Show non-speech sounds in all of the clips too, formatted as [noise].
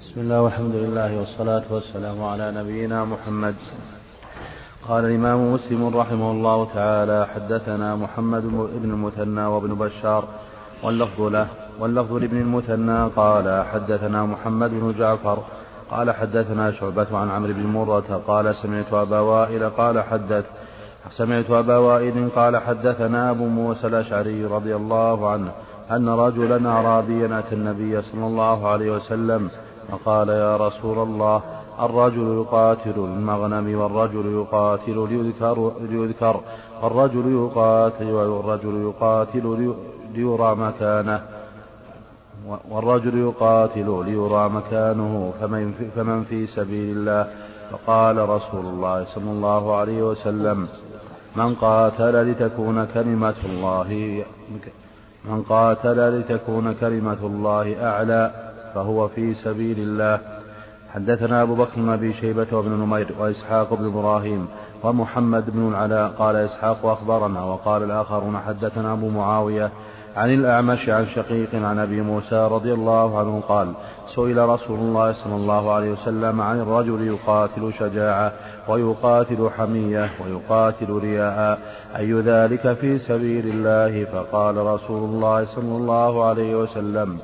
بسم الله والحمد لله والصلاة والسلام على نبينا محمد. قال الإمام مسلم رحمه الله تعالى حدثنا محمد بن المثنى وابن بشار واللفظ له واللفظ لابن المثنى قال حدثنا محمد بن جعفر قال حدثنا شعبة عن عمرو بن مرة قال سمعت أبا وائل قال حدث سمعت أبا وائل قال حدثنا أبو موسى الأشعري رضي الله عنه أن رجلا أعرابيا أتى النبي صلى الله عليه وسلم فقال يا رسول الله الرجل يقاتل للمغنم والرجل يقاتل ليذكر, ليذكر. والرجل يقاتل والرجل يقاتل ليرى مكانه. والرجل يقاتل ليرى مكانه فمن في, فمن في سبيل الله. فقال رسول الله صلى الله عليه وسلم من قاتل لتكون كلمة الله من قاتل لتكون كلمة الله أعلى فهو في سبيل الله. حدثنا أبو بكر بن أبي شيبة وابن نمير وإسحاق بن إبراهيم ومحمد بن العلاء. قال إسحاق أخبرنا وقال الآخرون حدثنا أبو معاوية عن الأعمش عن شقيق عن أبي موسى رضي الله عنه قال سئل رسول الله صلى الله عليه وسلم عن الرجل يقاتل شجاعة ويقاتل حمية ويقاتل رياء أي ذلك في سبيل الله؟ فقال رسول الله صلى الله عليه وسلم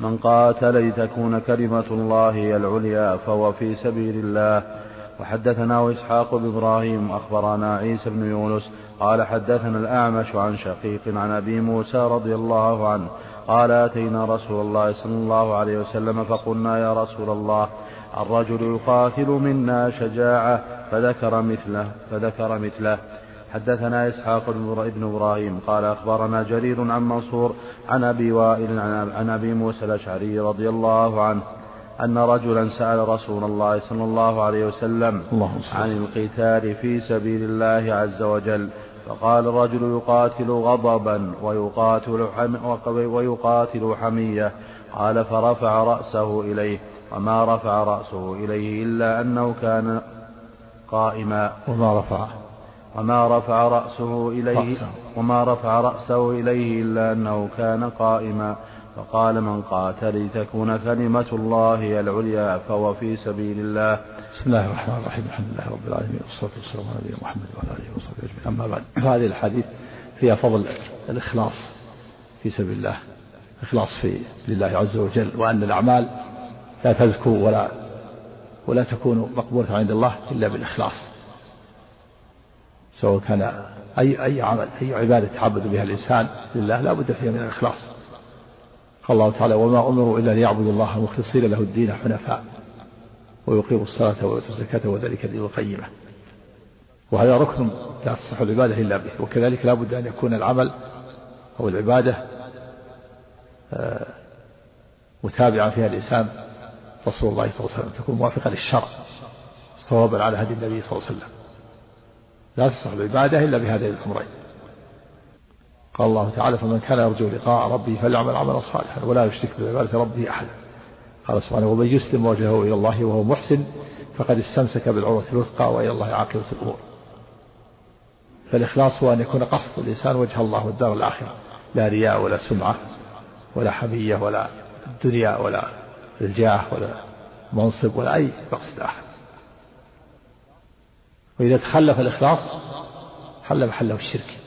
من قاتل لتكون كلمة الله هي العليا فهو في سبيل الله. وحدثنا إسحاق بن إبراهيم أخبرنا عيسى بن يونس قال حدثنا الأعمش عن شقيق عن أبي موسى رضي الله عنه قال أتينا رسول الله صلى الله عليه وسلم فقلنا يا رسول الله الرجل يقاتل منا شجاعة فذكر مثله فذكر مثله. حدثنا إسحاق بن إبراهيم قال أخبرنا جرير عن منصور عن أبي وائل عن أبي موسى الأشعري رضي الله عنه أن رجلا سأل رسول الله صلى الله عليه وسلم عن القتال في سبيل الله عز وجل فقال الرجل يقاتل غضبا ويقاتل, ويقاتل حمية. قال فرفع رأسه إليه وما رفع رأسه إليه إلا أنه كان قائما. وما رفع وما رفع رأسه إليه وما رفع رأسه إليه إلا أنه كان قائما. فقال من قاتل لتكون كلمة الله العليا فهو في سبيل الله. بسم الله الرحمن الرحيم. الحمد لله رب العالمين. والصلاة والسلام على نبينا محمد وعلى آله وصحبه أجمعين. أما بعد فهذه الحديث فيها فضل الإخلاص في سبيل الله. إخلاص في لله عز وجل وأن الأعمال لا تزكو ولا ولا تكون مقبولة عند الله إلا بالإخلاص. سواء كان أي أي عمل أي عبادة تعبد بها الإنسان لله لا بد فيها من الإخلاص. قال الله تعالى وما أمروا إلا ليعبدوا الله مخلصين له الدين حنفاء ويقيموا الصلاة ويؤتوا الزكاة وذلك دين القيمة وهذا ركن لا تصح العبادة إلا به وكذلك لا بد أن يكون العمل أو العبادة آه، متابعا فيها الإنسان رسول الله صلى الله عليه وسلم تكون موافقة للشرع صوابا على هدي النبي صلى الله عليه وسلم. لا تصح العبادة إلا بهذين الأمرين. قال الله تعالى فمن كان يرجو لقاء ربه فليعمل عملا صالحا ولا يشرك بعبادة ربه أحدا. قال سبحانه ومن يسلم وجهه إلى الله وهو محسن فقد استمسك بالعروة الوثقى وإلى الله عاقبة الأمور. فالإخلاص هو أن يكون قصد الإنسان وجه الله والدار الآخرة. لا رياء ولا سمعة ولا حمية ولا الدنيا ولا الجاه ولا منصب ولا أي مقصد آخر. وإذا تخلف الإخلاص حل محله الشرك.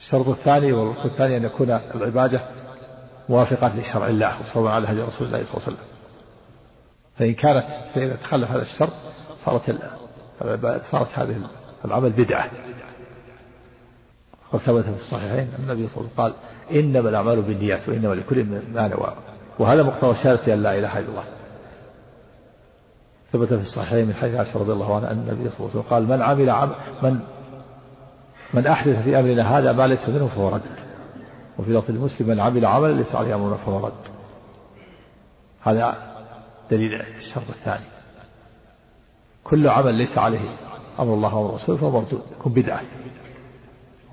الشرط الثاني والركن الثاني أن يكون العبادة موافقة لشرع الله وصوبا على هدي رسول الله صلى الله عليه وسلم. فإن كانت فإذا تخلف هذا الشرط صارت صارت هذه العمل بدعة. وثبت في الصحيحين النبي صلى الله عليه وسلم قال إنما الأعمال بالنيات وإنما لكل ما نوى. وهذا مقتضى شهادة أن لا إله إلا الله. ثبت في الصحيحين من حديث عائشة رضي الله عنها أن النبي صلى الله عليه وسلم قال من عمل عمل من من أحدث في أمرنا هذا ما ليس منه فهو رد. وفي لفظ المسلم من عمل عملا ليس عليه أمرنا فهو رد. هذا دليل الشرط الثاني. كل عمل ليس عليه أمر الله وأمر الرسول فهو مردود يكون بدعة.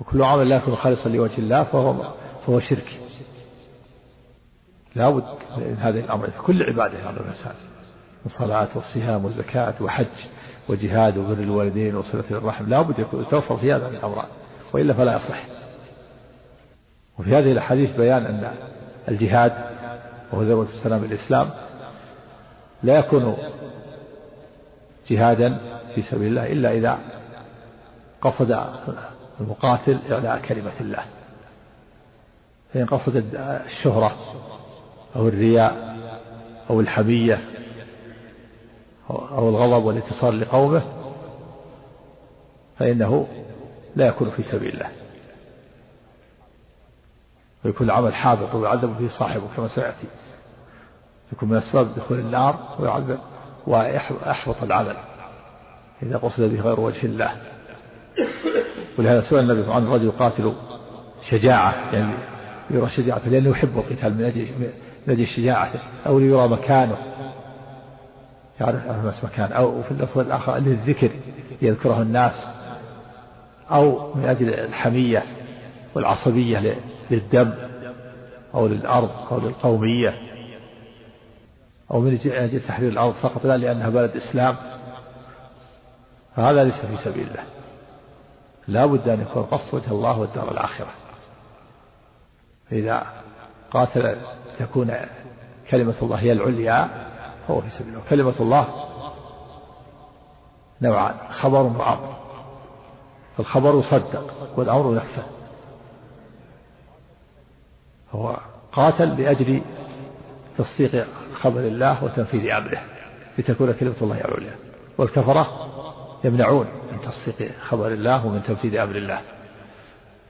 وكل عمل لا يكون خالصا لوجه الله فهو فهو شرك. لابد من هذه الأمر في كل عبادة الإنسان من صلاة وصيام وزكاة وحج وجهاد وبر الوالدين وصلة الرحم. لا بد يكون يتوفر في هذا من الأمران وإلا فلا يصح. وفي هذه الأحاديث بيان أن الجهاد وهو ذروة سلام الإسلام لا يكون جهادا في سبيل الله إلا إذا قصد المقاتل إعلاء كلمة الله. فإن قصد الشهرة أو الرياء أو الحمية أو الغضب والاتصال لقومه فإنه لا يكون في سبيل الله. ويكون العمل حابط ويعذب فيه صاحبه كما سيأتي. يكون من أسباب دخول النار ويعذب ويحبط العمل إذا قصد به غير وجه الله. ولهذا سئل النبي صلى الله عليه وسلم الرجل يقاتل شجاعة يعني يرى شجاعته لأنه يحب القتال من أجل من أجل شجاعته أو ليرى مكانه. يعرف الناس مكان. أو في اللفظ الآخر للذكر يذكره الناس. أو من أجل الحمية والعصبية للدم أو للأرض أو للقومية. أو من أجل تحرير الأرض فقط لا لأنها بلد إسلام. فهذا ليس في سبيل الله. لا بد أن يكون قصد وجه الله والدار الآخرة. فإذا قاتل تكون كلمة الله هي العليا فهو في سبيل الله. كلمة الله نوعان خبر وأمر الخبر يصدق والأمر يخفى. هو قاتل لأجل تصديق خبر الله وتنفيذ أمره لتكون كلمة الله العليا والكفرة يمنعون من تصديق خبر الله ومن تنفيذ أمر الله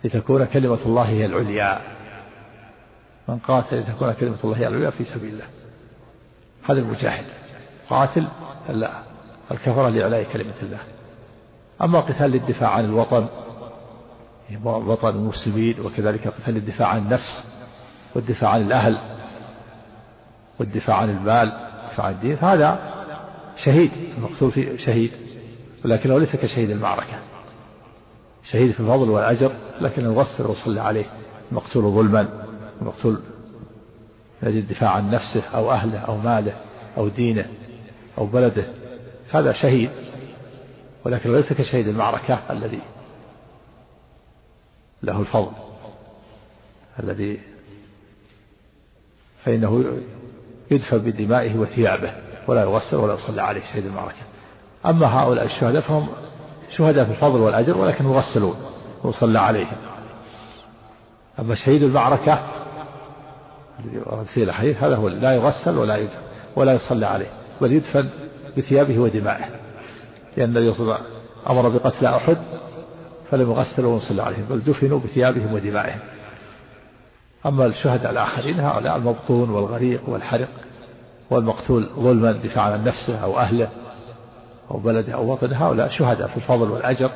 لتكون كلمة الله هي العليا. من قاتل لتكون كلمة الله هي العليا في سبيل الله. هذا المجاهد. قاتل؟ الكفرة لإعلاء كلمة الله. أما قتال للدفاع عن الوطن وطن المسلمين وكذلك قتال للدفاع عن النفس والدفاع عن الأهل والدفاع عن المال والدفاع عن الدين هذا شهيد المقتول فيه شهيد ولكنه ليس كشهيد المعركة. شهيد في الفضل والأجر لكنه يغسل ويصلى عليه المقتول ظلما المقتول من الدفاع عن نفسه أو أهله أو ماله أو دينه أو بلده. هذا شهيد ولكن ليس كشهيد المعركة الذي له الفضل الذي فإنه يدفن بدمائه وثيابه ولا يغسل ولا يصلى عليه شهيد المعركة. أما هؤلاء الشهداء فهم شهداء في الفضل والأجر ولكن يغسلون ويصلى عليهم. أما شهيد المعركة فيه الحديث هذا هو لا يغسل ولا يدفن ولا يصلى عليه بل يدفن بثيابه ودمائه. لأن النبي صلى الله عليه وسلم أمر بقتل أحد فلم يغسلوا ويصلى عليهم بل دفنوا بثيابهم ودمائهم أما الشهداء الآخرين هؤلاء المبطون والغريق والحرق والمقتول ظلما دفاعا عن نفسه أو أهله أو بلده أو وطنه هؤلاء شهداء في الفضل والأجر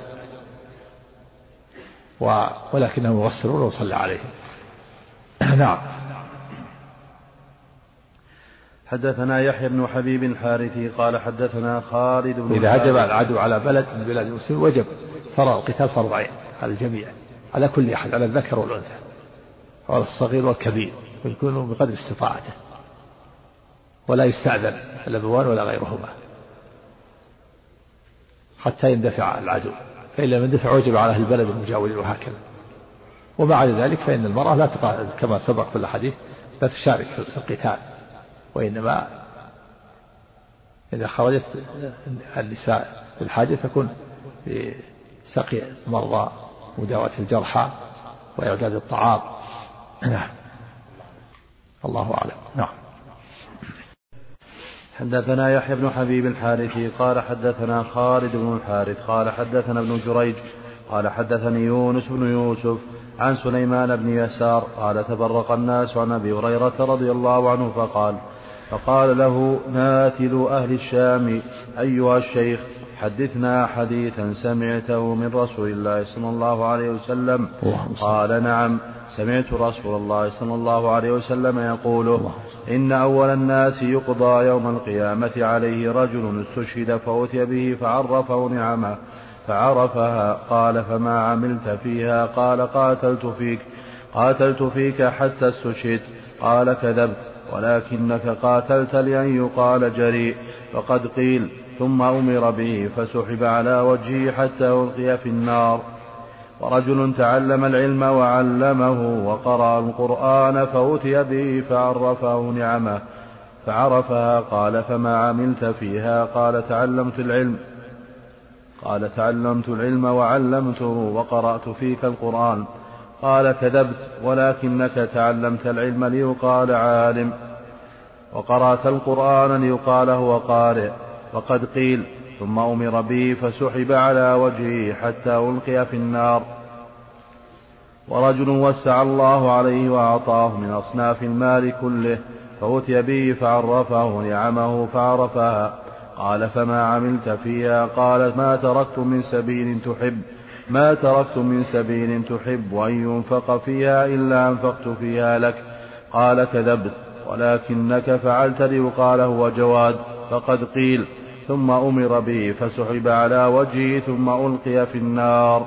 ولكنهم يغسلون ويصلى عليهم. [clears throat] نعم. حدثنا يحيى بن حبيب الحارثي قال حدثنا خالد بن إذا هجم العدو على بلد من بلاد المسلمين وجب صار القتال فرض عين على الجميع على كل أحد على الذكر والأنثى وعلى الصغير والكبير ويكون بقدر استطاعته ولا يستأذن الأبوان ولا غيرهما حتى يندفع العدو. فإن لم يندفع وجب على أهل البلد المجاورين وهكذا وبعد ذلك فإن المرأة لا تقاتل كما سبق في الحديث لا تشارك في القتال. وإنما إذا خرجت النساء للحاجة تكون بسقي المرضى مداواة الجرحى وإعداد الطعام. نعم. الله أعلم. نعم. حدثنا يحيى بن حبيب الحارثي قال حدثنا خالد بن الحارث قال حدثنا ابن جريج قال حدثني يونس بن يوسف عن سليمان بن يسار قال تفرق الناس عن أبي هريرة رضي الله عنه فقال فقال له ناتل أهل الشام أيها الشيخ حدثنا حديثا سمعته من رسول الله صلى الله عليه وسلم. قال نعم سمعت رسول الله صلى الله عليه وسلم يقول إن أول الناس يقضى يوم القيامة عليه رجل استشهد فأتي به فعرفه نعمه فعرفها قال فما عملت فيها؟ قال قاتلت فيك قاتلت فيك حتى استشهدت قال كذبت. ولكنك قاتلت لأن يقال جريء. فقد قيل ثم أمر به فسحب على وجهه حتى ألقي في النار. ورجل تعلم العلم وعلمه وقرأ القرآن فأتي به فعرفه نعمه. فعرفها قال فما عملت فيها؟ قال تعلمت العلم. قال تعلمت العلم وعلمته وقرأت فيك القرآن. قال كذبت ولكنك تعلمت العلم ليقال عالم وقرأت القرآن ليقال هو قارئ وقد قيل ثم أمر به فسحب على وجهه حتى ألقي في النار ورجل وسع الله عليه وأعطاه من أصناف المال كله فأتي به فعرفه نعمه فعرفها قال فما عملت فيها قال ما تركت من سبيل تحب ما تركت من سبيل تحب أن ينفق فيها إلا أنفقت فيها لك. قال كذبت ولكنك فعلت ليقال هو جواد فقد قيل ثم أمر به فسحب على وجهه ثم ألقي في النار.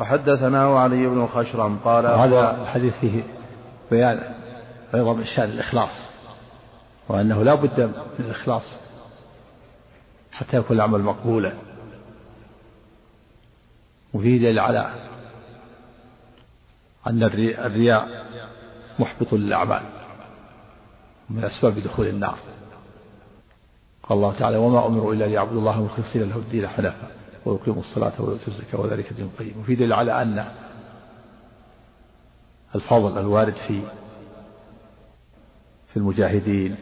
وحدثناه علي بن خشرم قال هذا الحديث فيه بيان أيضا من شأن الإخلاص وأنه لا بد من الإخلاص حتى يكون العمل مقبولا. وفيه دليل على أن الرياء محبط للأعمال من أسباب دخول النار. قال الله تعالى وما أمروا إلا ليعبدوا الله مخلصين له الدين حنفاء ويقيموا الصلاة ويؤتوا الزكاة وذلك دين قيم وفي دليل على أن الفضل الوارد في في المجاهدين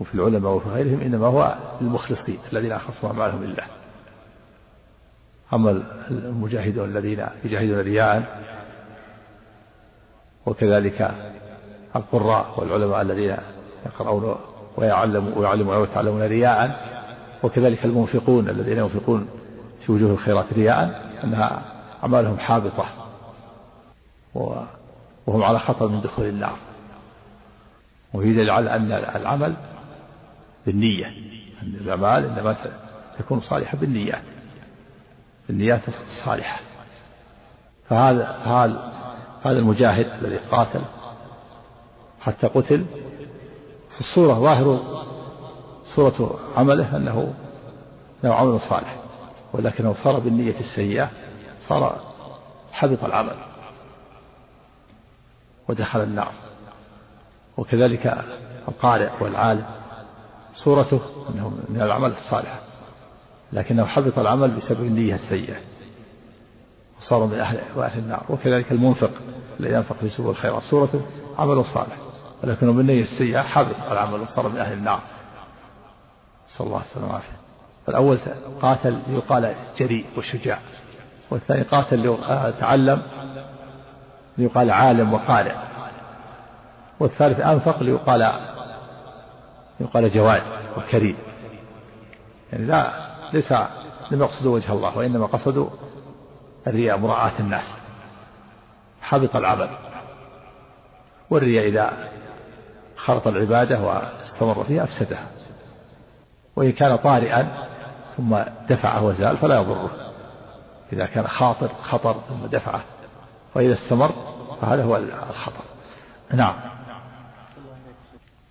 وفي العلماء وفي غيرهم إنما هو المخلصين الذين أخلصوا أعمالهم لله. أما المجاهدون الذين يجاهدون رياء وكذلك القراء والعلماء الذين يقرؤون ويعلمون ويعلمون ويتعلمون رياء وكذلك المنفقون الذين ينفقون في وجوه الخيرات رياء أنها أعمالهم حابطة وهم على خطر من دخول النار. وفي دليل على أن العمل بالنية. أن الأعمال إنما تكون صالحة بالنيات بالنيات الصالحة. فهذا هذا هذا المجاهد الذي قاتل حتى قتل. في الصورة ظاهر صورة عمله أنه أنه عمل صالح ولكنه صار بالنية السيئة صار حبط العمل ودخل النار. وكذلك القارئ والعالم صورته أنه من الأعمال الصالحة لكنه حبط العمل بسبب النية السيئة. وصار من أهل وأهل النار. وكذلك المنفق الذي ينفق في سبل الخيرات. صورته عمل صالح. ولكنه بالنية السيئة حبط العمل وصار من أهل النار. صلى الله عليه وسلم. فالأول قاتل ليقال جريء وشجاع. والثاني قاتل تعلم ليقال عالم وقارئ. والثالث أنفق ليقال يقال جواد وكريم. يعني لا ليس لم يقصدوا وجه الله وإنما قصدوا الرياء مراعاة الناس. حبط العمل والرياء إذا خلط العبادة واستمر فيها أفسدها. وإن كان طارئا ثم دفعه وزال فلا يضره. إذا كان خاطر خطر ثم دفعه. وإذا استمر فهذا هو الخطر. نعم.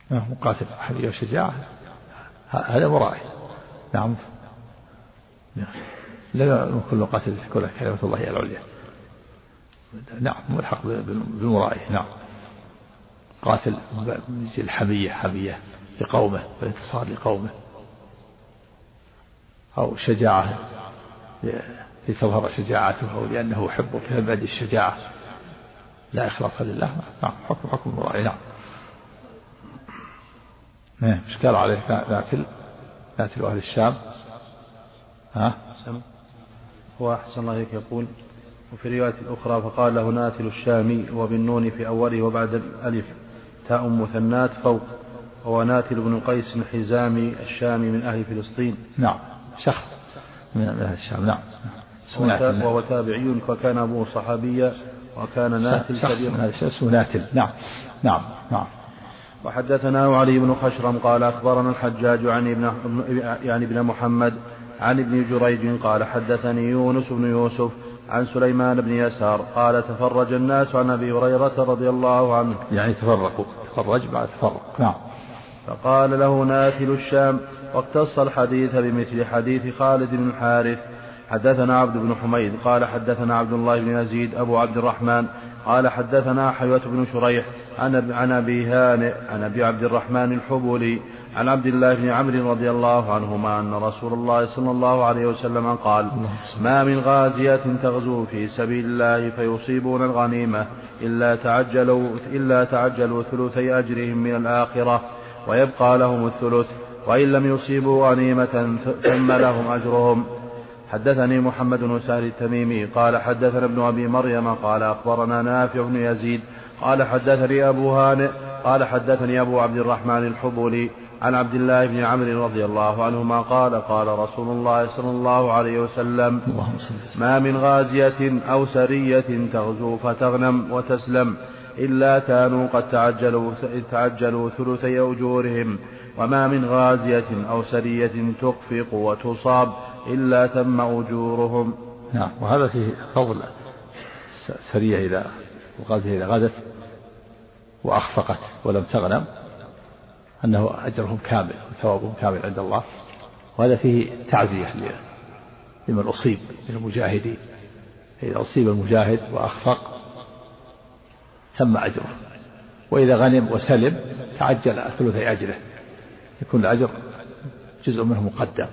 نعم مقاتل حمية وشجاعة هذا مرائي نعم. لا كل مقاتل تكون كلمة الله العليا. نعم ملحق بالمرائي نعم. قاتل الحمية حمية لقومه والانتصار لقومه. أو شجاعة لتظهر شجاعته أو لأنه يحب في بعد الشجاعة. لا إخلاص لله نعم حكم حكم المرائي نعم. نعم إيش قال عليه؟ ناتل ناتل أهل الشام. ها؟ هو أحسن الله هيك يقول وفي رواية أخرى فقال له ناتل الشامي وبالنون في أوله وبعد الألف تاء مثنات فوق هو ناتل بن قيس الحزامي الشامي من أهل فلسطين. نعم شخص من أهل الشام نعم. وهو تابعي وكان أبوه صحابيا وكان ناتل كبير. اسمه ناتل. نعم نعم نعم. وحدثنا علي بن خشرم قال أخبرنا الحجاج عن ابن يعني ابن محمد عن ابن جريج قال حدثني يونس بن يوسف عن سليمان بن يسار قال تفرج الناس عن أبي هريرة رضي الله عنه. يعني تفرقوا. تفرج بعد تفرق. نعم. فقال له ناتل الشام واقتص الحديث بمثل حديث خالد بن الحارث. حدثنا عبد بن حميد قال حدثنا عبد الله بن يزيد أبو عبد الرحمن قال حدثنا حيوة بن شريح عن أبي هانئ عن أبي عبد الرحمن الحبولي. عن عبد الله بن عمرو رضي الله عنهما أن رسول الله صلى الله عليه وسلم قال ما من غازية تغزو في سبيل الله فيصيبون الغنيمة إلا تعجلوا إلا تعجلوا ثلثي أجرهم من الآخرة ويبقى لهم الثلث وإن لم يصيبوا غنيمة ثم لهم أجرهم. حدثني محمد بن سهل التميمي قال حدثنا ابن أبي مريم قال أخبرنا نافع بن يزيد قال حدثني أبو هانئ قال حدثني أبو عبد الرحمن الحبولي عن عبد الله بن عمرو رضي الله عنهما قال قال رسول الله صلى الله عليه وسلم ما من غازية أو سرية تغزو فتغنم وتسلم إلا كانوا قد تعجلوا تعجلوا ثلثي أجورهم. وما من غازية أو سرية تخفق وتصاب إلا تم أجورهم. نعم وهذا فيه فضل سرية إذا وغازية إذا غدت وأخفقت ولم تغنم. أنه أجرهم كامل وثوابهم كامل عند الله. وهذا فيه تعزية لمن أصيب من المجاهدين إذا أصيب المجاهد وأخفق تم أجره. وإذا غنم وسلم تعجل ثلثي أجره. يكون الأجر جزء منه مقدم.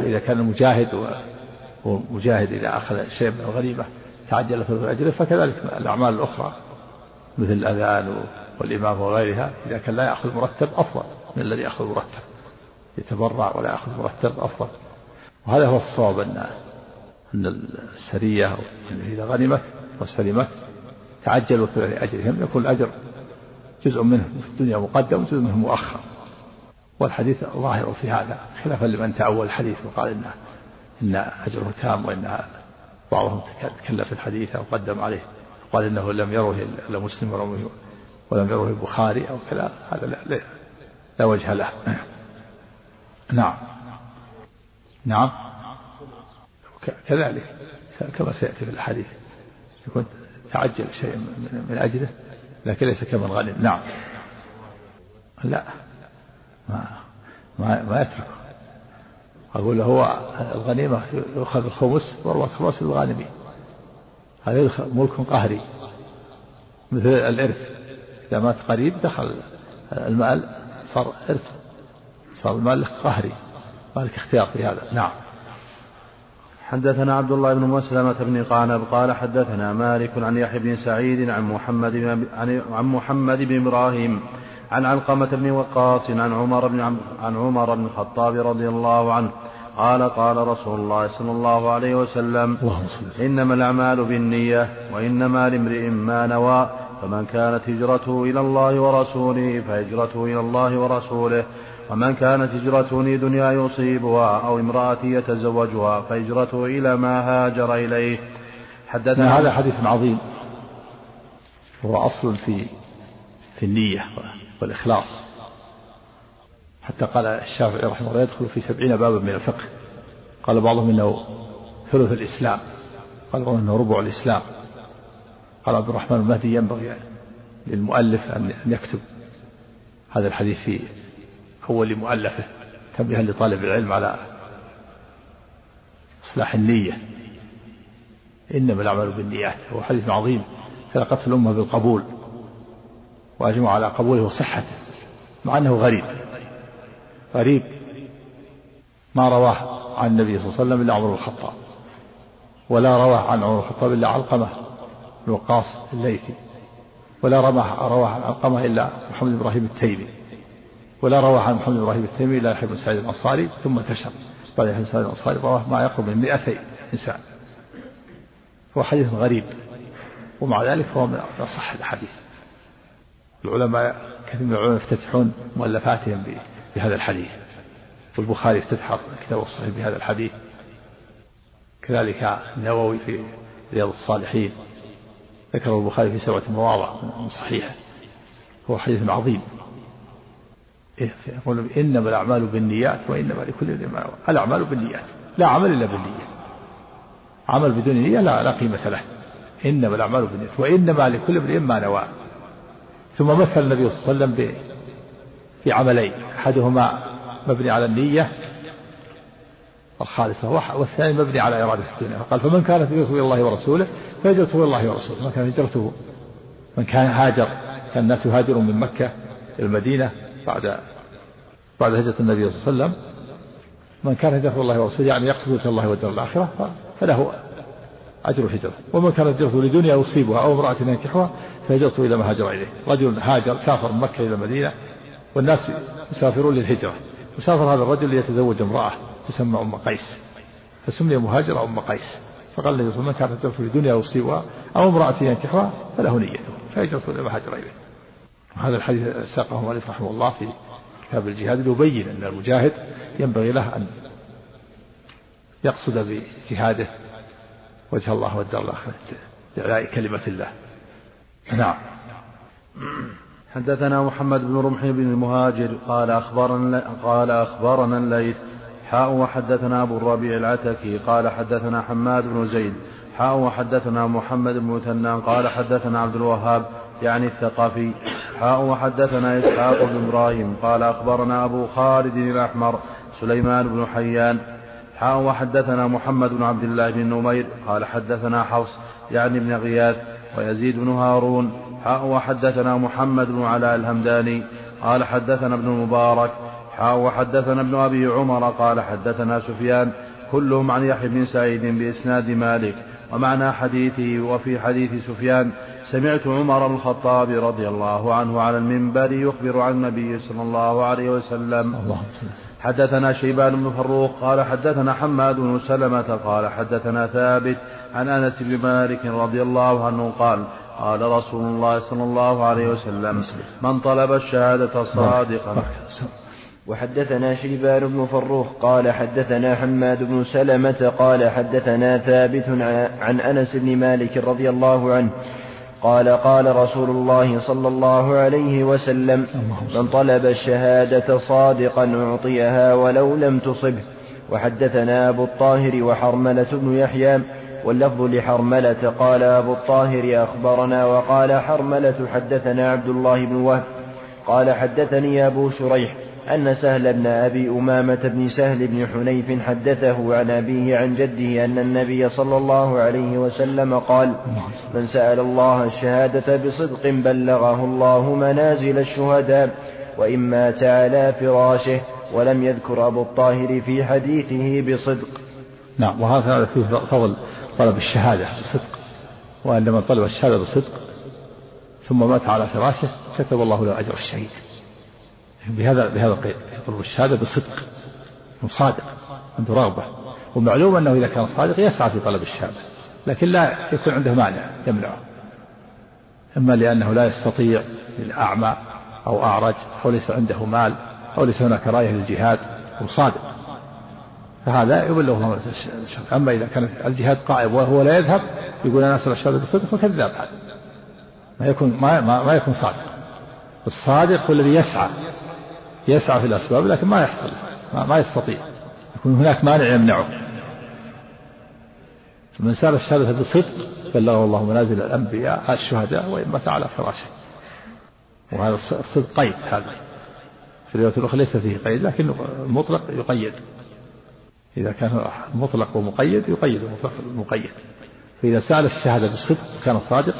إذا كان المجاهد ومجاهد إذا أخذ شيء من الغنيمة تعجل ثلث أجره فكذلك الأعمال الأخرى مثل الأذان والإمام وغيرها إذا كان لا يأخذ مرتب أفضل من الذي يأخذ مرتب. يتبرع ولا يأخذ مرتب أفضل. وهذا هو الصواب أن أن السرية إذا غنمت وسلمت تعجلوا أجرهم يكون الأجر جزء منه في الدنيا مقدم وجزء منه مؤخر. والحديث ظاهر في هذا خلافا لمن تأول الحديث وقال إن إن أجره تام وإن بعضهم تكلف الحديث أو قدم عليه. قال إنه لم يروه إلا مسلم ولم يروه البخاري أو كذا هذا لا, لا, لا وجه له. نعم. نعم. كذلك كما سيأتي في الحديث يكون تعجل شيء من أجله لكن ليس كمن غنم. نعم. لا. ما ما, ما يترك. أقول هو الغنيمة يؤخذ الخمس وأربعة خمس للغانمين. هذا ملك قهري مثل الإرث. إذا مات قريب دخل المال صار إرث صار المال قهري. مالك اختيار في هذا. نعم. حدثنا عبد الله بن مسلمة بن قعنب قال حدثنا مالك عن يحيى بن سعيد عن محمد بن عن محمد بن إبراهيم عن علقمة بن وقاص عن عمر بن عن عمر بن الخطاب رضي الله عنه قال قال رسول الله صلى الله عليه وسلم. إنما الأعمال بالنية وإنما لامرئ ما نوى فمن كانت هجرته إلى الله ورسوله فهجرته إلى الله ورسوله. ومن كانت هجرته لدنيا يصيبها أو امرأة يتزوجها فهجرته إلى ما هاجر إليه. حدثنا هذا حديث عظيم. وهو أصل في في النية والإخلاص. حتى قال الشافعي رحمه الله يدخل في سبعين بابا من الفقه. قال بعضهم إنه ثلث الإسلام. قال بعضهم إنه ربع الإسلام. قال عبد الرحمن المهدي ينبغي للمؤلف أن يكتب هذا الحديث في أول مؤلفه تنبيها لطالب العلم على إصلاح النية. إنما الأعمال بالنيات هو حديث عظيم سلقته الأمة بالقبول وأجمع على قبوله وصحته مع أنه غريب. غريب ما رواه عن النبي صلى الله عليه وسلم إلا عمر الخطاب ولا رواه عن عمر الخطاب إلا علقمة. بن وقاص الليثي ولا رواه عن علقمة إلا محمد بن إبراهيم التيمي ولا روى عن محمد بن إبراهيم التيمي إلا يحيى بن سعيد الأنصاري ثم انتشر. بعد يحيى بن سعيد الأنصاري رواه ما يقرب من 200 انسان هو حديث غريب ومع ذلك فهو من أصح الأحاديث. العلماء كثير من العلماء يفتتحون مؤلفاتهم بهذا الحديث والبخاري افتتح كتابه الصحيح بهذا الحديث. كذلك النووي في رياض الصالحين ذكره البخاري في سبعة مواضع من صحيحة. هو حديث عظيم. يقول إنما الأعمال بالنيات وإنما لكل امرئ ما نوى الأعمال بالنيات. لا عمل إلا بالنية. عمل بدون نية لا لا قيمة له. إنما الأعمال بالنيات. وإنما لكل امرئ ما نوى. ثم مثل النبي صلى الله عليه وسلم بعملين أحدهما مبني على النية الخالصة. والثاني مبني على إرادة الدنيا فقال فمن كانت هجرته إلى الله ورسوله فهجرته إلى الله ورسوله. من كان هجرته من كان هاجر كان الناس يهاجرون من مكة إلى المدينة بعد بعد هجرة النبي صلى الله عليه وسلم. من كان هجرته الله ورسوله يعني يقصد الله والدار الآخرة فله أجر الهجرة. ومن كان هجرته لدنيا يصيبها أو امرأة ينكحها فهجرته إلى ما هاجر إليه. رجل هاجر سافر من مكة إلى المدينة والناس يسافرون للهجرة. وسافر هذا الرجل ليتزوج امرأة. تسمى أم قيس. فسمي مهاجر أم قيس. فقال النبي من كانت هجرته لدنيا يصيبها أو امرأة ينكحها فله نيته. فهجرته إلى ما هاجر إليه هذا الحديث ساقه مالك رحمه الله في كتاب الجهاد ليبين أن المجاهد ينبغي له أن يقصد بجهاده وجه الله والدار الآخرة لإعلاء كلمة الله. نعم. حدثنا محمد بن رمح بن المهاجر قال أخبرنا قال أخبرنا الليث حاء وحدثنا أبو الربيع العتكي قال حدثنا حماد بن زيد حاء وحدثنا محمد بن مثنى قال حدثنا عبد الوهاب يعني الثقفي حاء وحدثنا إسحاق بن إبراهيم قال أخبرنا أبو خالد الأحمر سليمان بن حيان حاء وحدثنا محمد بن عبد الله بن نمير قال حدثنا حفص يعني بن غياث ويزيد بن هارون حاء وحدثنا محمد بن علاء الهمداني قال حدثنا ابن المبارك حاء وحدثنا ابن أبي عمر قال حدثنا سفيان كلهم عن يحيى بن سعيد بإسناد مالك ومعنى حديثه وفي حديث سفيان سمعت عمر بن الخطاب رضي الله عنه على المنبر يخبر عن النبي صلى الله عليه وسلم. حدثنا شيبان بن فروخ قال حدثنا حماد بن سلمة قال حدثنا ثابت عن أنس بن مالك رضي الله عنه قال قال رسول الله صلى الله عليه وسلم من طلب الشهادة صادقا. وحدثنا شيبان بن فروخ قال حدثنا حماد بن سلمة قال حدثنا ثابت عن أنس بن مالك رضي الله عنه قال قال رسول الله صلى الله عليه وسلم من طلب الشهادة صادقا أعطيها ولو لم تصبه وحدثنا أبو الطاهر وحرملة بن يحيى واللفظ لحرملة قال أبو الطاهر أخبرنا وقال حرملة حدثنا عبد الله بن وهب قال حدثني أبو شريح أن سهل بن أبي أمامة بن سهل بن حنيف حدثه عن أبيه عن جده أن النبي صلى الله عليه وسلم قال من سأل الله الشهادة بصدق بلغه الله منازل الشهداء وإن مات على فراشه ولم يذكر أبو الطاهر في حديثه بصدق. نعم وهذا فيه فضل طلب الشهادة بصدق وأن من طلب الشهادة بصدق ثم مات على فراشه كتب الله له أجر الشهيد. بهذا بهذا القيد. يطلب الشهادة بصدق صادق عنده رغبة. ومعلوم أنه إذا كان صادق يسعى في طلب الشهادة لكن لا يكون عنده مانع يمنعه. إما لأنه لا يستطيع للأعمى أو أعرج أو ليس عنده مال أو ليس هناك راية للجهاد وصادق فهذا يبلغ الله أما إذا كان الجهاد قائم وهو لا يذهب يقول أنا أسأل الشهادة بالصدق فكذاب هذا. ما يكون ما, ما, ما يكون صادق. الصادق هو الذي يسعى يسعى في الأسباب لكن ما يحصل ما, ما يستطيع. يكون هناك مانع يمنعه. من سأل الشهادة بصدق؟ بلغه الله منازل الأنبياء الشهداء وإن مات على فراشه وهذا الصدق قيد هذا. في الرواية الأخرى ليس فيه قيد لكن المطلق يقيد. إذا كان مطلق ومقيد يقيد المطلق المقيد. فإذا سأل الشهادة بالصدق وكان صادق.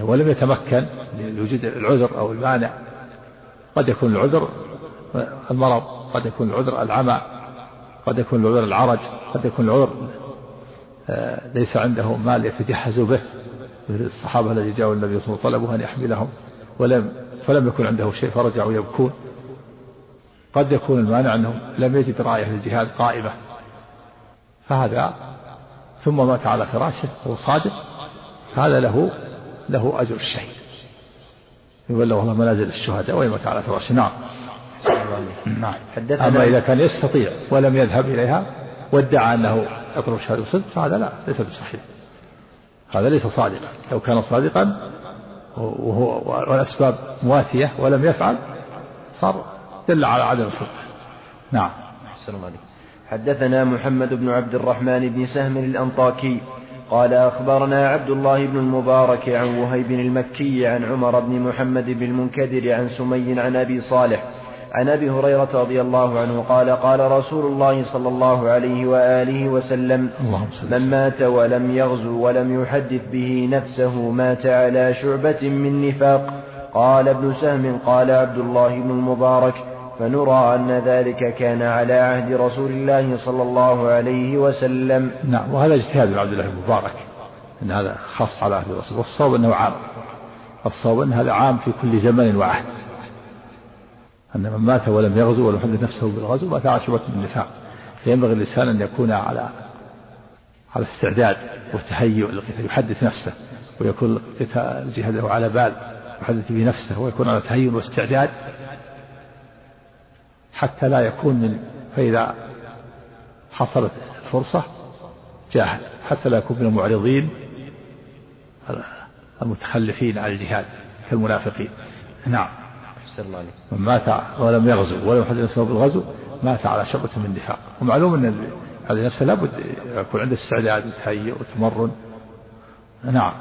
ولم يتمكن لوجود العذر أو المانع قد يكون العذر المرض قد يكون العذر العمى قد يكون العذر العرج قد يكون العذر. آه، ليس عنده مال يتجهز به مثل الصحابة الذي جاءوا النبي صلى الله عليه وسلم طلبوا أن يحملهم ولم فلم يكن عنده شيء فرجعوا يبكون. قد يكون المانع أنه لم يجد راية للجهاد قائمة. فهذا ثم مات على فراشه وهو صادق هذا له له أجر الشهيد. يبلغ الله منازل الشهداء ويموت على فراشه. نعم. نعم. أما إذا كان يستطيع ولم يذهب إليها وادعى أنه يطلب الشهادة بصدق فهذا لا ليس بصحيح. هذا ليس صادقا. لو كان صادقا وهو والأسباب مواتية ولم يفعل صار دل على عدم الصدق نعم. حدثنا محمد بن عبد الرحمن بن سهم الأنطاكي قال أخبرنا عبد الله بن المبارك عن وهيب المكي عن عمر بن محمد بن المنكدر عن سمي عن أبي صالح عن أبي هريرة رضي الله عنه قال قال رسول الله صلى الله عليه وآله وسلم من مات ولم يغزو ولم يحدث به نفسه مات على شعبة من نفاق قال ابن سهم قال عبد الله بن المبارك فنرى أن ذلك كان على عهد رسول الله صلى الله عليه وسلم. نعم وهذا اجتهاد عبد الله المبارك أن هذا خاص على عهد الرسول. والصواب أنه عام. الصواب أن هذا عام في كل زمن وعهد. أن من مات ولم يغزو ولم يحدث نفسه بالغزو مات شعبة من النفاق فينبغي الإنسان أن يكون على على استعداد وتهيؤ للقتال يحدث نفسه ويكون الجهاد له على بال يحدث به نفسه ويكون على تهيؤ واستعداد حتى لا يكون من فإذا حصلت الفرصة جاهد حتى لا يكون من المعرضين المتخلفين عن الجهاد كالمنافقين نعم. من مات ولم يغزو ولم يحدث نفسه بالغزو مات على شعبة من النفاق. ومعلوم أن هذه نفسه لابد يكون عنده استعداد وتهيئ وتمرن. نعم.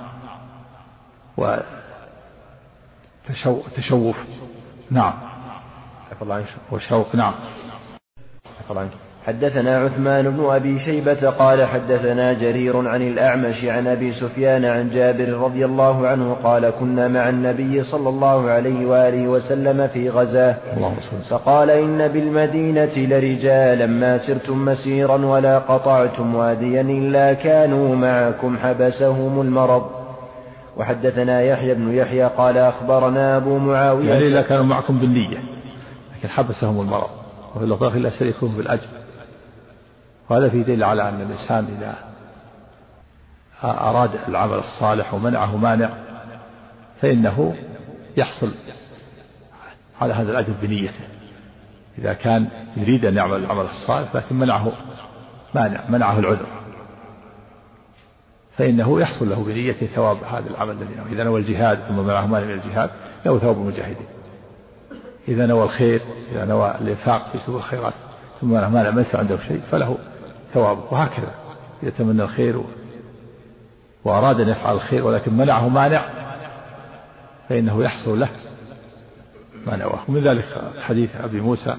وتشوف نعم. وشوق نعم. حدثنا عثمان بن أبي شيبة قال حدثنا جرير عن الأعمش عن أبي سفيان عن جابر رضي الله عنه قال كنا مع النبي صلى الله عليه وآله وسلم في غزاة. فقال إن بالمدينة لرجالا ما سرتم مسيرا ولا قطعتم واديا إلا كانوا معكم حبسهم المرض. وحدثنا يحيى بن يحيى قال أخبرنا أبو معاوية. يعني إلا كانوا معكم بالنية. لكن حبسهم المرض وفي اللفظ إلا شريكهم بالأجر وهذا في دليل على أن الإنسان إذا أراد العمل الصالح ومنعه مانع فإنه يحصل على هذا الأجر بنيته. إذا كان يريد أن يعمل العمل الصالح لكن منعه مانع منعه العذر. فإنه يحصل له بنيته ثواب هذا العمل الذي نوى إذا نوى الجهاد ثم منعه مانع من الجهاد له ثواب المجاهدين إذا نوى الخير إذا نوى الإنفاق في سبل الخيرات ثم مانع ليس عنده شيء فله ثوابه وهكذا يتمنى الخير. وأراد أن يفعل الخير ولكن منعه مانع فإنه يحصل له ما نواه. ومن ذلك حديث أبي موسى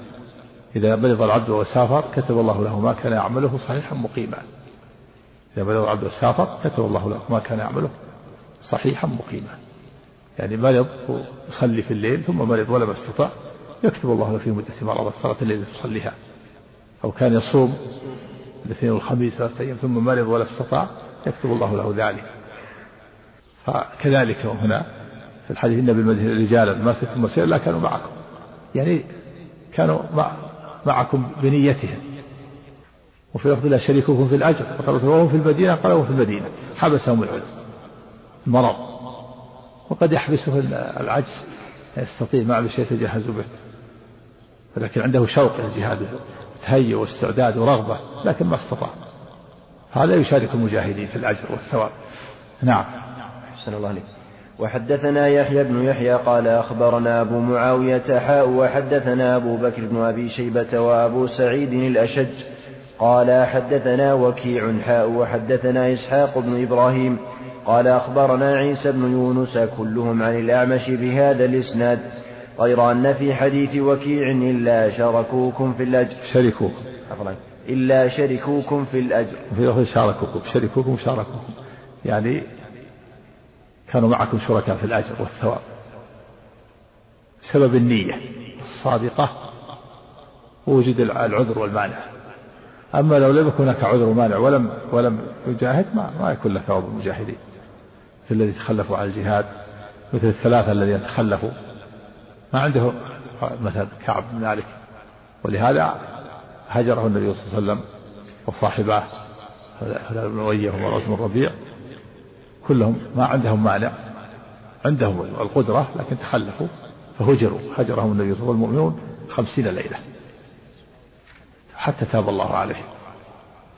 إذا مرض العبد وسافر كتب الله له ما كان يعمله صحيحا مقيما. إذا مرض العبد وسافر كتب الله له ما كان يعمله صحيحا مقيما. يعني مرض ويصلي في الليل ثم مرض ولم يستطع يكتب الله له في مدة مرض صلاة الليل تصليها أو كان يصوم الاثنين والخميس ثلاثة أيام ثم مرض ولا استطاع يكتب الله له ذلك. فكذلك هنا في الحديث إن بالمدينة رجالا ما ستم مسير لا كانوا معكم. يعني كانوا مع معكم بنيتهم. وفي لفظ لا شريككم في الأجر وهم في المدينة قالوا في المدينة. حبسهم العلم. المرض. وقد يحبسه العجز يستطيع ما عنده شيء يتجهز به. ولكن عنده شوق للجهاد تهيئ واستعداد ورغبة لكن ما استطاع. هذا يشارك المجاهدين في الأجر والثواب. نعم. أحسن الله عليك. وحدثنا يحيى بن يحيى قال أخبرنا أبو معاوية حاء وحدثنا أبو بكر بن أبي شيبة وأبو سعيد الأشج قال حدثنا وكيع حاء وحدثنا إسحاق بن إبراهيم قال أخبرنا عيسى بن يونس كلهم عن الأعمش بهذا الإسناد غير أن في حديث وكيع إلا شركوكم في الأجر. شركوكم إلا شركوكم في الأجر. في لفظ شاركوكم. شركوكم شاركوكم. يعني كانوا معكم شركاء في الأجر والثواب. سبب النية الصادقة وجد العذر والمانع. أما لو لم يكن هناك عذر ومانع ولم ولم يجاهد ما ما يكون له ثواب المجاهدين في الذي تخلفوا عن الجهاد مثل الثلاثة الذين تخلفوا. ما عنده مثلا كعب بن مالك. ولهذا هجره النبي صلى الله عليه وسلم وصاحباه هلال بن أمية ومرات بن الربيع كلهم ما عندهم مانع عندهم القدرة لكن تخلفوا فهجروا. هجرهم النبي صلى الله عليه وسلم المؤمنون خمسين ليلة. حتى تاب الله عليهم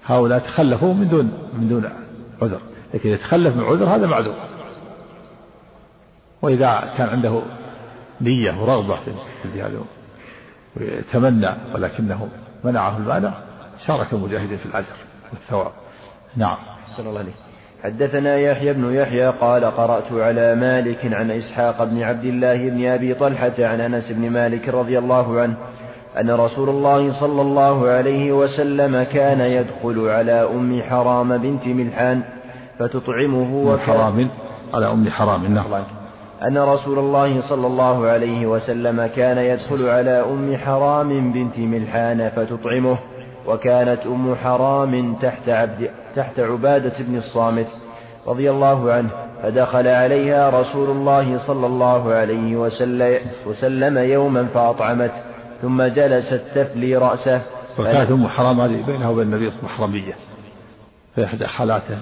هؤلاء تخلفوا من دون من دون عذر. لكن إذا تخلف من عذر هذا معذور. وإذا كان عنده نية ورغبة في الجهاد ويتمنى ولكنه منعه المانع شارك المجاهدين في الأجر والثواب نعم. صلى الله عليه حدثنا يحيى بن يحيى قال قرأت على مالك عن إسحاق بن عبد الله بن أبي طلحة عن أنس بن مالك رضي الله عنه أن رسول الله صلى الله عليه وسلم كان يدخل على أم حرام بنت ملحان فتطعمه وكان حرام على أم حرام نعم. أن رسول الله صلى الله عليه وسلم كان يدخل على أم حرام بنت ملحان فتطعمه وكانت أم حرام تحت, عبد تحت عبادة بن الصامت رضي الله عنه فدخل عليها رسول الله صلى الله عليه وسلم يوما فأطعمته ثم جلست تفلي رأسه. وكانت أم حرام هذه بينها وبين النبي صلى الله عليه وسلم محرمية في إحدى حالاته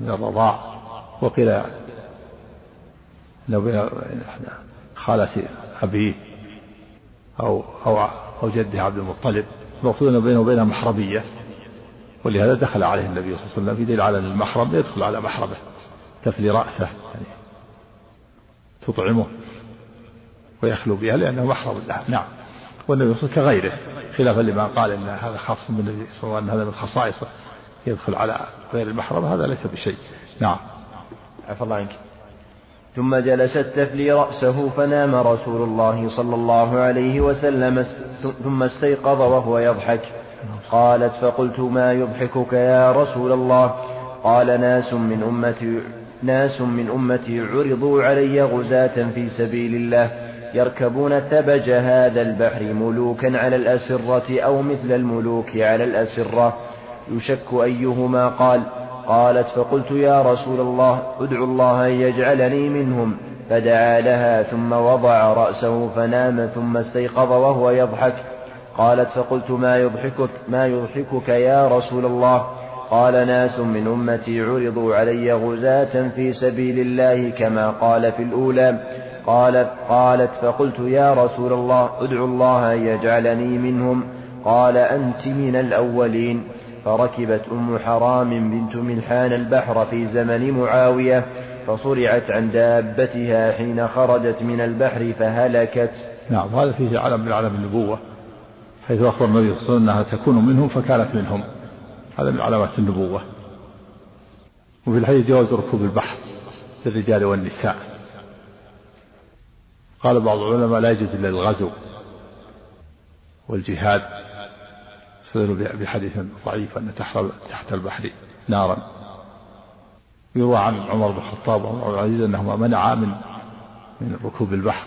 من الرضاع وقيل إنه بين خالة أبيه أو أو أو جده عبد المطلب. المقصود أنه بينه وبينها محرمية ولهذا دخل عليه النبي صلى الله عليه وسلم في دليل على المحرم يدخل على محرمه تفلي رأسه يعني تطعمه ويخلو بها لأنه محرم له نعم. والنبي صلى الله عليه وسلم كغيره خلافا لما قال إن هذا خاص بالنبي صلى الله عليه وسلم هذا من خصائصه. يدخل على غير المحرم هذا ليس بشيء. نعم. عفى الله عنك. ثم جلست تفلي رأسه فنام رسول الله صلى الله عليه وسلم ثم استيقظ وهو يضحك. قالت فقلت ما يضحكك يا رسول الله؟ قال ناس من أمتي ناس من أمتي عرضوا علي غزاة في سبيل الله يركبون ثبج هذا البحر ملوكا على الأسرة أو مثل الملوك على الأسرة. يشك أيهما قال قالت فقلت يا رسول الله ادعو الله أن يجعلني منهم. فدعا لها ثم وضع رأسه فنام ثم استيقظ وهو يضحك. قالت فقلت ما يضحكك ما يضحكك يا رسول الله؟ قال ناس من أمتي عرضوا علي غزاة في سبيل الله كما قال في الأولى. قالت قالت فقلت يا رسول الله ادعو الله أن يجعلني منهم. قال أنت من الأولين. فركبت أم حرام بنت ملحان البحر في زمن معاوية فصرعت عن دابتها حين خرجت من البحر فهلكت. نعم هذا فيه علم من علم النبوة حيث أخبر النبي صلى الله عليه وسلم أنها تكون منهم فكانت منهم. هذا من علامات النبوة. وفي الحديث جواز ركوب البحر للرجال والنساء. قال بعض العلماء لا يجوز إلا الغزو والجهاد. استدلوا بحديث ضعيف أن تحت البحر نارا. يروى عن عمر بن الخطاب وعمر بن العزيز أنهما منعا من من ركوب البحر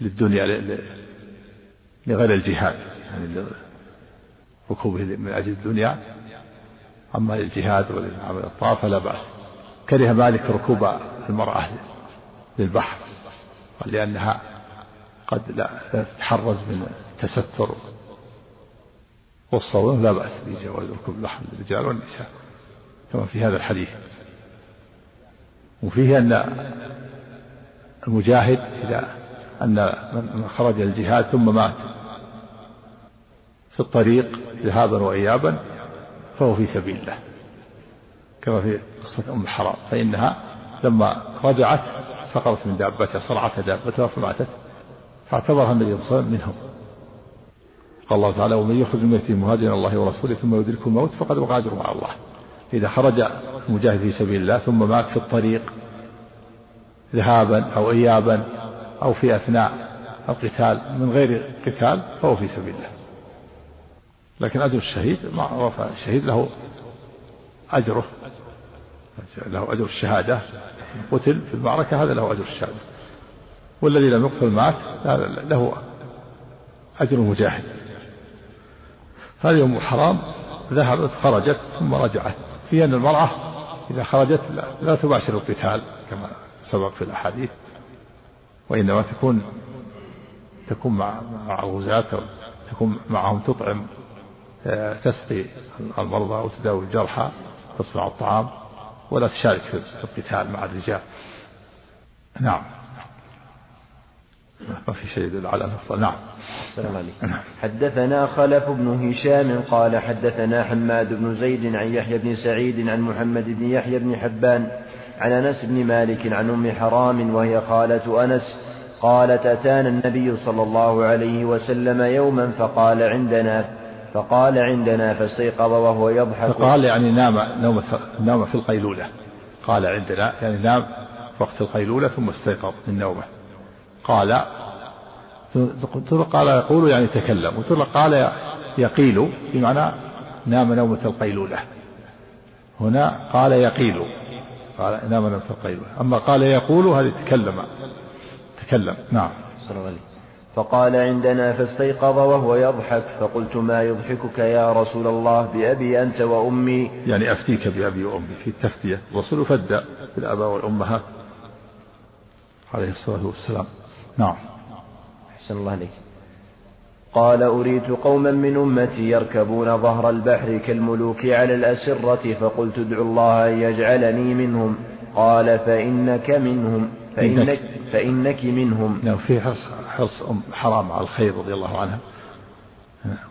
للدنيا لغير الجهاد. يعني ركوبه من أجل الدنيا. أما للجهاد وللعمل الطاعة فلا بأس. كره مالك ركوب المرأة للبحر لأنها قد لا تتحرز من التستر والصوم لا بأس بجواز ركوب البحر للرجال والنساء كما في هذا الحديث. وفيه أن المجاهد إذا أن من خرج الجهاد ثم مات في الطريق ذهابا وإيابا فهو في سبيل الله. كما في قصة أم الحرام فإنها لما رجعت سقطت من دابتها صرعت دابتها فماتت فاعتبرها النبي صلى الله عليه وسلم منهم. قال الله تعالى ومن يخرج من بيته مهاجرا الله ورسوله ثم يدركه الموت فقد وقع أجره مع الله. إذا خرج المجاهد في سبيل الله ثم مات في الطريق ذهابا أو ايابا أو في أثناء القتال من غير قتال فهو في سبيل الله. لكن أجر الشهيد معروف الشهيد له أجره. له أجر الشهادة. قتل في المعركة هذا له أجر الشهادة. والذي لم يقتل مات له أجر المجاهد. هذه أم حرام ذهبت خرجت ثم رجعت. في أن المرأة إذا خرجت لا, لا تباشر القتال كما سبق في الأحاديث وإنما تكون تكون مع مع الغزاة تكون معهم تطعم آه، تسقي المرضى وتداوي الجرحى تصنع الطعام ولا تشارك في القتال مع الرجال. نعم. ما في شيء يدل على نعم. السلام عليكم. نعم. حدثنا خلف بن هشام قال حدثنا حماد بن زيد عن يحيى بن سعيد عن محمد بن يحيى بن حبان عن أنس بن مالك عن أم حرام وهي خالة أنس قالت أتانا النبي صلى الله عليه وسلم يوما فقال عندنا فقال عندنا فاستيقظ وهو يضحك. فقال يعني نام نوم نام في القيلولة. قال عندنا يعني نام وقت القيلولة ثم استيقظ من نومه. قال قال يقول يعني تكلم وتقول قال يقيل بمعنى نام نومة القيلولة. هنا قال يقيل قال نام نومة القيلولة. أما قال يقول هذه تكلم تكلم نعم. فقال عندنا فاستيقظ وهو يضحك فقلت ما يضحكك يا رسول الله بأبي أنت وأمي؟ يعني أفتيك بأبي وأمي في التفتية. الرسول فدى بالآباء والأمهات عليه الصلاة والسلام. نعم. أحسن الله عليك. قال أريت قوما من أمتي يركبون ظهر البحر كالملوك على الأسرة فقلت ادعو الله أن يجعلني منهم. قال فإنك منهم فإنك, فإنك منهم. نعم في حرص, حرص أم حرام على الخير رضي الله عنها.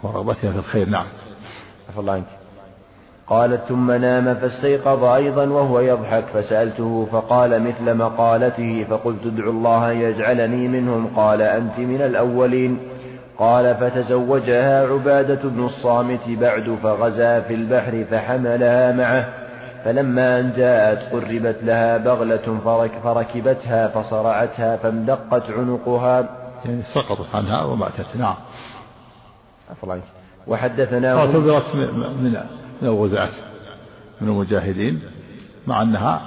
ورغبتها في الخير نعم. عفى الله عنك. قالت ثم نام فاستيقظ أيضا وهو يضحك فسألته فقال مثل مقالته فقلت ادعو الله يجعلني منهم قال أنت من الأولين. قال فتزوجها عبادة بن الصامت بعد فغزا في البحر فحملها معه. فلما أن جاءت قربت لها بغلة فركبتها فصرعتها فامدقت عنقها. يعني سقطت عنها وماتت نعم. وحدثنا اعتبرت من من الغزاة من المجاهدين مع أنها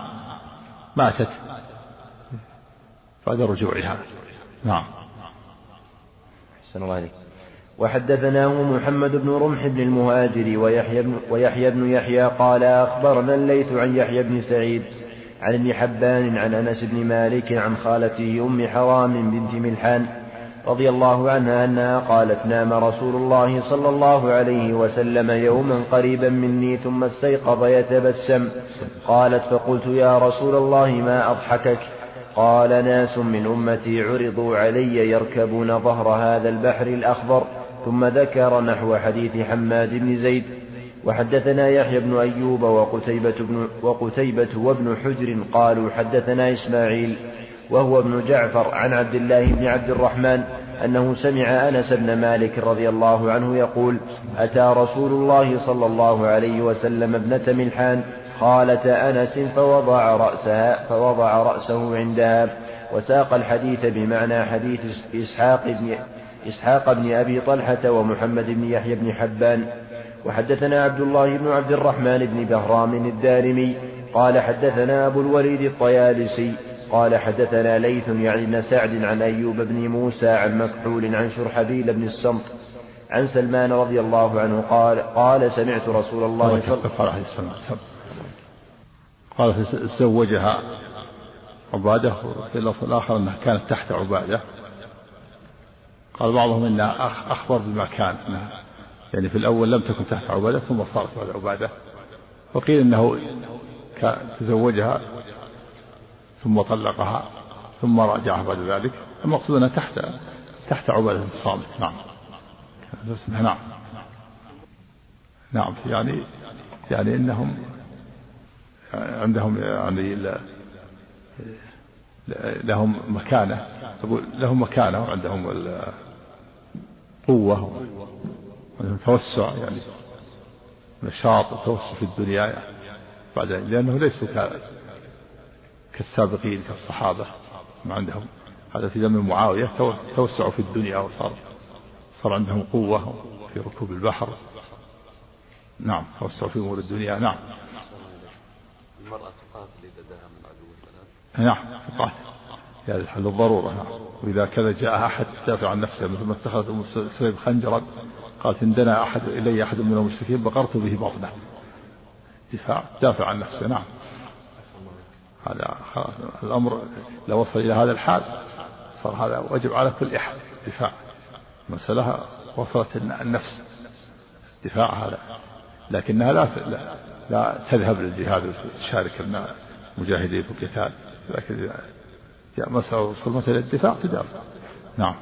ماتت بعد رجوعها. نعم. أحسن الله عليك. وحدثناه محمد بن رمح بن المهاجر ويحيى بن, ويحيى بن يحيى قال أخبرنا الليث عن يحيى بن سعيد عن ابن حبان عن أنس بن مالك عن خالته أم حرام بنت ملحان رضي الله عنها أنها قالت نام رسول الله صلى الله عليه وسلم يوما قريبا مني ثم استيقظ يتبسم. قالت فقلت يا رسول الله ما أضحكك؟ قال ناس من أمتي عرضوا علي يركبون ظهر هذا البحر الأخضر ثم ذكر نحو حديث حماد بن زيد وحدثنا يحيى بن أيوب وقتيبة, بن وقتيبة وابن حجر قالوا حدثنا إسماعيل. وهو ابن جعفر عن عبد الله بن عبد الرحمن أنه سمع أنس بن مالك رضي الله عنه يقول أتى رسول الله صلى الله عليه وسلم ابنة ملحان خالة أنس فوضع رأسها فوضع رأسه عندها وساق الحديث بمعنى حديث إسحاق بن إسحاق بن أبي طلحة ومحمد بن يحيى بن حبان. وحدثنا عبد الله بن عبد الرحمن بن بهرام الدارمي قال حدثنا أبو الوليد الطيالسي قال حدثنا ليث يعني بن سعد عن أيوب بن موسى عن مكحول عن شرحبيل بن الصمت عن سلمان رضي الله عنه قال قال سمعت رسول الله صلى الله عليه وسلم قال تزوجها عبادة في اللفظ الآخر أنها كانت تحت عبادة. قال بعضهم إنها أخبر بالمكان إنها يعني في الأول لم تكن تحت عبادة ثم صارت بعد عبادة. وقيل إنه تزوجها ثم طلقها ثم راجعها بعد ذلك. المقصود أنها تحت تحت عبادة الصامت نعم. نعم. نعم. يعني يعني إنهم عندهم يعني لهم مكانة. أقول لهم مكانة وعندهم قوة توسع يعني نشاط وتوسع في الدنيا يعني بعد لأنه ليسوا كالسابقين كالصحابة ما عندهم. هذا في زمن معاوية توسعوا في الدنيا وصار صار عندهم قوة في ركوب البحر. نعم توسعوا في أمور الدنيا. نعم. المرأة تقاتل إذا دها من عدو نعم تقاتل. في هذه الحال للضرورة نعم. وإذا كذا جاء أحد يدافع عن نفسه مثل ما اتخذت أم سليم خنجرا قالت إن دنا أحد إلي أحد من المشركين بقرت به بطنه. دفاع دافع عن نفسه نعم. هذا الأمر لو وصل إلى هذا الحال. صار هذا واجب على كل أحد. دفاع. مسألة وصلت النفس. دفاع هذا. لكنها لا لا تذهب للجهاد وتشارك المجاهدين في القتال. لكن جاء مسألة وصل مثلا الدفاع تدافع. نعم.